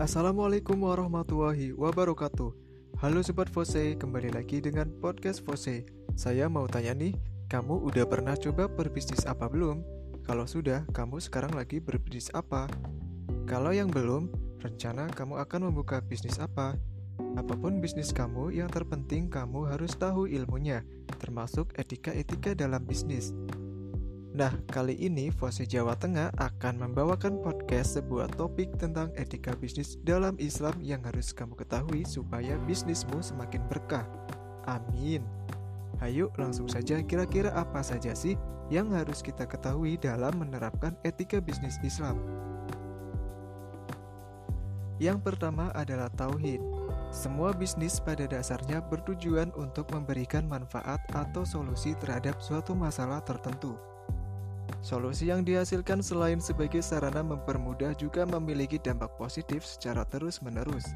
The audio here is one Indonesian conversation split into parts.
Assalamualaikum warahmatullahi wabarakatuh Halo Sobat Fose, kembali lagi dengan podcast Fose Saya mau tanya nih, kamu udah pernah coba berbisnis apa belum? Kalau sudah, kamu sekarang lagi berbisnis apa? Kalau yang belum, rencana kamu akan membuka bisnis apa? Apa pun bisnis kamu, yang terpenting kamu harus tahu ilmunya, termasuk etika-etika dalam bisnis. Nah, kali ini Fose Jawa Tengah akan membawakan podcast sebuah topik tentang etika bisnis dalam Islam yang harus kamu ketahui supaya bisnismu semakin berkah. Amin. Ayo langsung saja kira-kira apa saja sih yang harus kita ketahui dalam menerapkan etika bisnis Islam? Yang pertama adalah tauhid. Semua bisnis pada dasarnya bertujuan untuk memberikan manfaat atau solusi terhadap suatu masalah tertentu. Solusi yang dihasilkan selain sebagai sarana mempermudah juga memiliki dampak positif secara terus-menerus.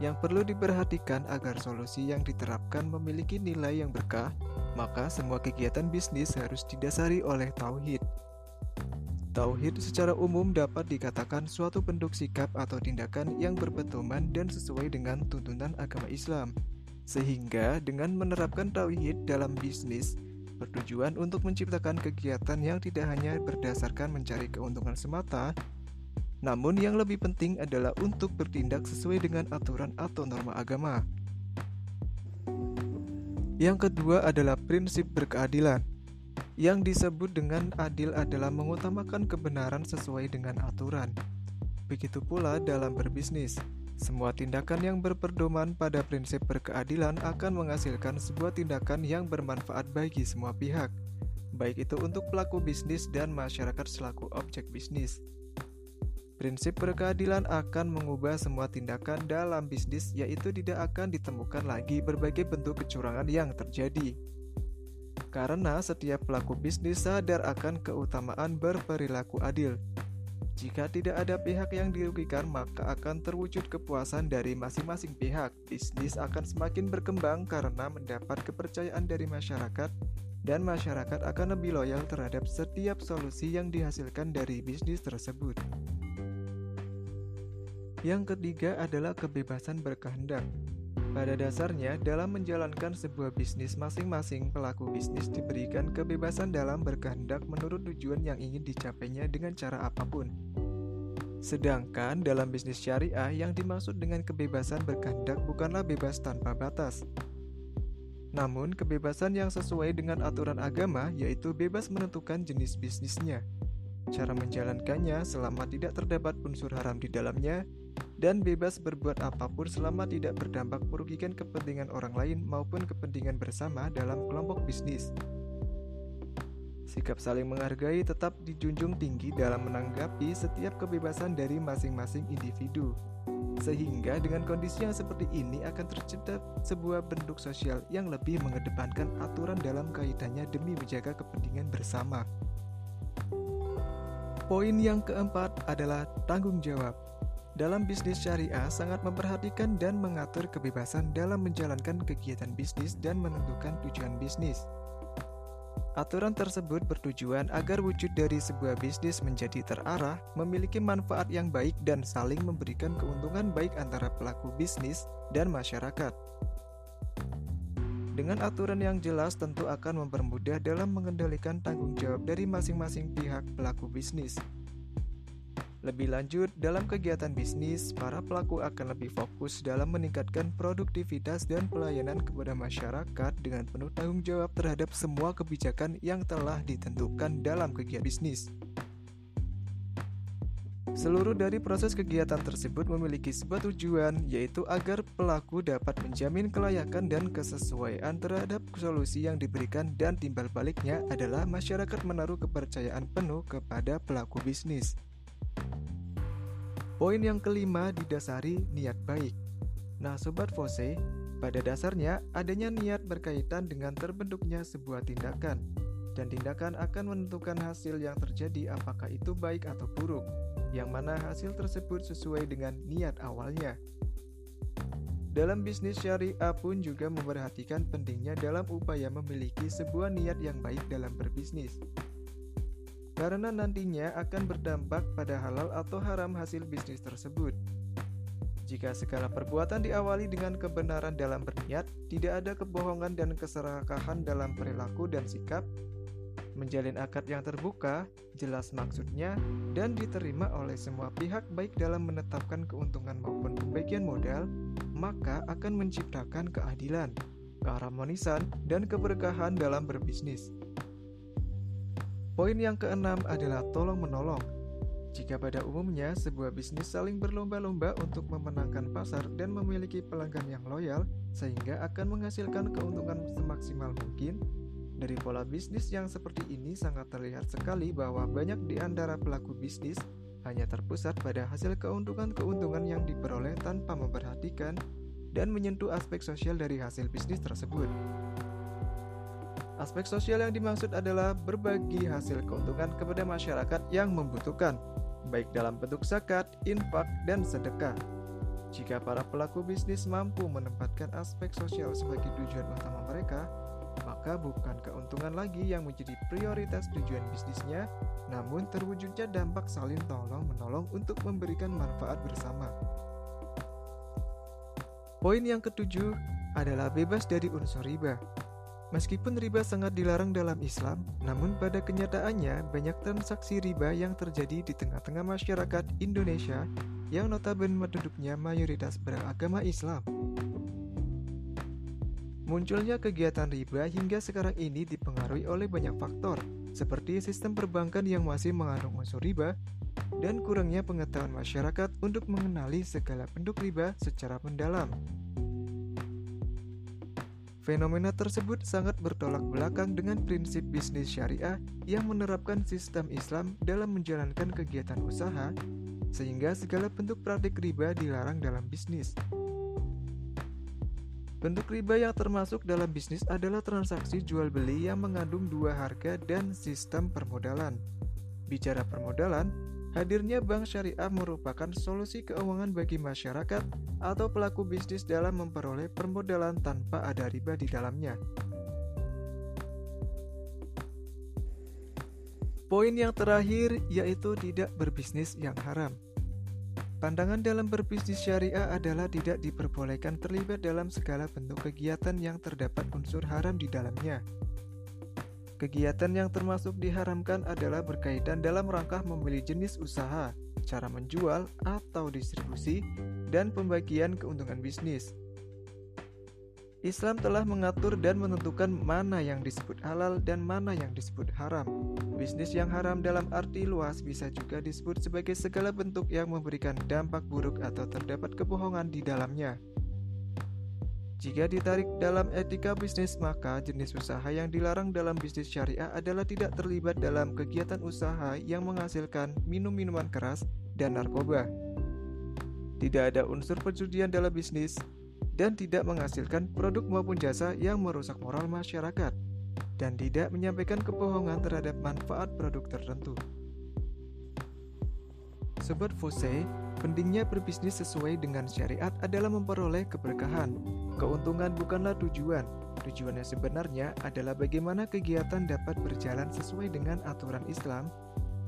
Yang perlu diperhatikan agar solusi yang diterapkan memiliki nilai yang berkah, maka semua kegiatan bisnis harus didasari oleh tauhid. Tauhid secara umum dapat dikatakan suatu bentuk sikap atau tindakan yang berpedoman dan sesuai dengan tuntunan agama Islam. Sehingga dengan menerapkan tauhid dalam bisnis, bertujuan untuk menciptakan kegiatan yang tidak hanya berdasarkan mencari keuntungan semata, namun yang lebih penting adalah untuk bertindak sesuai dengan aturan atau norma agama. Yang kedua adalah prinsip berkeadilan. Yang disebut dengan adil adalah mengutamakan kebenaran sesuai dengan aturan. Begitu pula dalam berbisnis. Semua tindakan yang berperdoman pada prinsip berkeadilan akan menghasilkan sebuah tindakan yang bermanfaat bagi semua pihak, baik itu untuk pelaku bisnis dan masyarakat selaku objek bisnis. Prinsip berkeadilan akan mengubah semua tindakan dalam bisnis, yaitu tidak akan ditemukan lagi berbagai bentuk kecurangan yang terjadi. Karena setiap pelaku bisnis sadar akan keutamaan berperilaku adil, jika tidak ada pihak yang dirugikan, maka akan terwujud kepuasan dari masing-masing pihak. Bisnis akan semakin berkembang karena mendapat kepercayaan dari masyarakat, dan masyarakat akan lebih loyal terhadap setiap solusi yang dihasilkan dari bisnis tersebut. Yang ketiga adalah kebebasan berkehendak. Pada dasarnya, dalam menjalankan sebuah bisnis, masing-masing pelaku bisnis diberikan kebebasan dalam berkehendak menurut tujuan yang ingin dicapainya dengan cara apa pun. Sedangkan dalam bisnis syariah yang dimaksud dengan kebebasan berkehendak bukanlah bebas tanpa batas. Namun, kebebasan yang sesuai dengan aturan agama yaitu bebas menentukan jenis bisnisnya, cara menjalankannya selama tidak terdapat unsur haram di dalamnya, dan bebas berbuat apa pun selama tidak berdampak merugikan kepentingan orang lain maupun kepentingan bersama dalam kelompok bisnis. Sikap saling menghargai tetap dijunjung tinggi dalam menanggapi setiap kebebasan dari masing-masing individu. Sehingga dengan kondisi yang seperti ini akan tercipta sebuah bentuk sosial yang lebih mengedepankan aturan dalam kaitannya demi menjaga kepentingan bersama. Poin yang keempat adalah tanggung jawab. Dalam bisnis syariah sangat memperhatikan dan mengatur kebebasan dalam menjalankan kegiatan bisnis dan menentukan tujuan bisnis. Aturan tersebut bertujuan agar wujud dari sebuah bisnis menjadi terarah, memiliki manfaat yang baik dan saling memberikan keuntungan baik antara pelaku bisnis dan masyarakat. Dengan aturan yang jelas tentu akan mempermudah dalam mengendalikan tanggung jawab dari masing-masing pihak pelaku bisnis. Lebih lanjut, dalam kegiatan bisnis, para pelaku akan lebih fokus dalam meningkatkan produktivitas dan pelayanan kepada masyarakat dengan penuh tanggung jawab terhadap semua kebijakan yang telah ditentukan dalam kegiatan bisnis. Seluruh dari proses kegiatan tersebut memiliki sebuah tujuan, yaitu agar pelaku dapat menjamin kelayakan dan kesesuaian terhadap solusi yang diberikan dan timbal baliknya adalah masyarakat menaruh kepercayaan penuh kepada pelaku bisnis. Poin yang kelima didasari niat baik. Nah, sobat Fose, pada dasarnya adanya niat berkaitan dengan terbentuknya sebuah tindakan, dan tindakan akan menentukan hasil yang terjadi apakah itu baik atau buruk, yang mana hasil tersebut sesuai dengan niat awalnya. Dalam bisnis syariah pun juga memperhatikan pentingnya dalam upaya memiliki sebuah niat yang baik dalam berbisnis karena nantinya akan berdampak pada halal atau haram hasil bisnis tersebut. Jika segala perbuatan diawali dengan kebenaran dalam berniat, tidak ada kebohongan dan keserakahan dalam perilaku dan sikap, menjalin akad yang terbuka, jelas maksudnya, dan diterima oleh semua pihak baik dalam menetapkan keuntungan maupun pembagian modal, maka akan menciptakan keadilan, keharmonisan, dan keberkahan dalam berbisnis. Poin yang keenam adalah tolong-menolong. Jika pada umumnya sebuah bisnis saling berlomba-lomba untuk memenangkan pasar dan memiliki pelanggan yang loyal, sehingga akan menghasilkan keuntungan semaksimal mungkin, dari pola bisnis yang seperti ini sangat terlihat sekali bahwa banyak di antara pelaku bisnis hanya terpusat pada hasil keuntungan-keuntungan yang diperoleh tanpa memperhatikan dan menyentuh aspek sosial dari hasil bisnis tersebut. Aspek sosial yang dimaksud adalah berbagi hasil keuntungan kepada masyarakat yang membutuhkan, baik dalam bentuk zakat, infak, dan sedekah. Jika para pelaku bisnis mampu menempatkan aspek sosial sebagai tujuan utama mereka, maka bukan keuntungan lagi yang menjadi prioritas tujuan bisnisnya, namun terwujudnya dampak saling tolong-menolong untuk memberikan manfaat bersama. Poin yang ketujuh adalah bebas dari unsur riba. Meskipun riba sangat dilarang dalam Islam, namun pada kenyataannya banyak transaksi riba yang terjadi di tengah-tengah masyarakat Indonesia yang notabene penduduknya mayoritas beragama Islam. Munculnya kegiatan riba hingga sekarang ini dipengaruhi oleh banyak faktor, seperti sistem perbankan yang masih mengandung unsur riba dan kurangnya pengetahuan masyarakat untuk mengenali segala bentuk riba secara mendalam. Fenomena tersebut sangat bertolak belakang dengan prinsip bisnis syariah yang menerapkan sistem Islam dalam menjalankan kegiatan usaha, sehingga segala bentuk praktik riba dilarang dalam bisnis. Bentuk riba yang termasuk dalam bisnis adalah transaksi jual beli yang mengandung dua harga dan sistem permodalan. Bicara permodalan, Hadirnya bank syariah merupakan solusi keuangan bagi masyarakat atau pelaku bisnis dalam memperoleh permodalan tanpa ada riba di dalamnya. Poin yang terakhir yaitu tidak berbisnis yang haram. Pandangan dalam berbisnis syariah adalah tidak diperbolehkan terlibat dalam segala bentuk kegiatan yang terdapat unsur haram di dalamnya. Kegiatan yang termasuk diharamkan adalah berkaitan dalam rangka memilih jenis usaha, cara menjual atau distribusi, dan pembagian keuntungan bisnis. Islam telah mengatur dan menentukan mana yang disebut halal dan mana yang disebut haram. Bisnis yang haram dalam arti luas bisa juga disebut sebagai segala bentuk yang memberikan dampak buruk atau terdapat kebohongan di dalamnya. Jika ditarik dalam etika bisnis, maka jenis usaha yang dilarang dalam bisnis syariah adalah tidak terlibat dalam kegiatan usaha yang menghasilkan minum-minuman keras dan narkoba. Tidak ada unsur perjudian dalam bisnis dan tidak menghasilkan produk maupun jasa yang merusak moral masyarakat dan tidak menyampaikan kebohongan terhadap manfaat produk tertentu. Sobat Fose, pentingnya berbisnis sesuai dengan syariat adalah memperoleh keberkahan. Keuntungan bukanlah tujuan. Tujuannya sebenarnya adalah bagaimana kegiatan dapat berjalan sesuai dengan aturan Islam,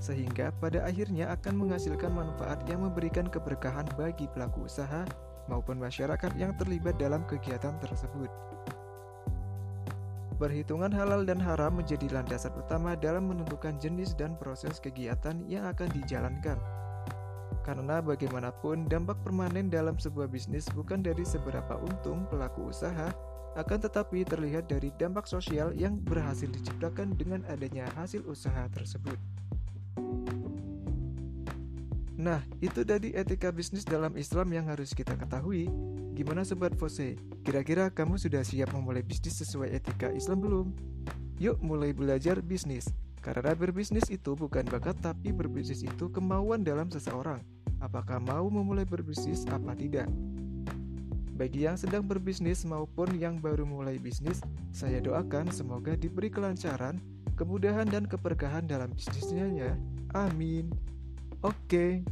sehingga pada akhirnya akan menghasilkan manfaat yang memberikan keberkahan bagi pelaku usaha maupun masyarakat yang terlibat dalam kegiatan tersebut. Perhitungan halal dan haram menjadi landasan utama dalam menentukan jenis dan proses kegiatan yang akan dijalankan. Karena bagaimanapun dampak permanen dalam sebuah bisnis bukan dari seberapa untung pelaku usaha, akan tetapi terlihat dari dampak sosial yang berhasil diciptakan dengan adanya hasil usaha tersebut. Nah, itu tadi etika bisnis dalam Islam yang harus kita ketahui. Gimana Sobat Fose? Kira-kira kamu sudah siap memulai bisnis sesuai etika Islam belum? Yuk mulai belajar bisnis. Karena berbisnis itu bukan bakat tapi berbisnis itu kemauan dalam seseorang apakah mau memulai berbisnis apa tidak. Bagi yang sedang berbisnis maupun yang baru mulai bisnis, saya doakan semoga diberi kelancaran, kemudahan dan keberkahan dalam bisnisnya ya. Amin. Oke,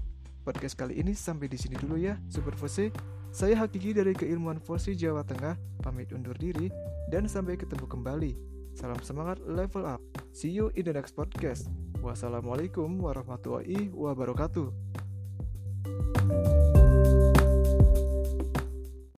podcast kali ini sampai di sini dulu ya, Super Fose. Saya Hakiki dari Keilmuan Fosi Jawa Tengah, pamit undur diri dan sampai ketemu kembali. Salam semangat level up. See you in the next podcast. Wassalamualaikum warahmatullahi wabarakatuh. Bye.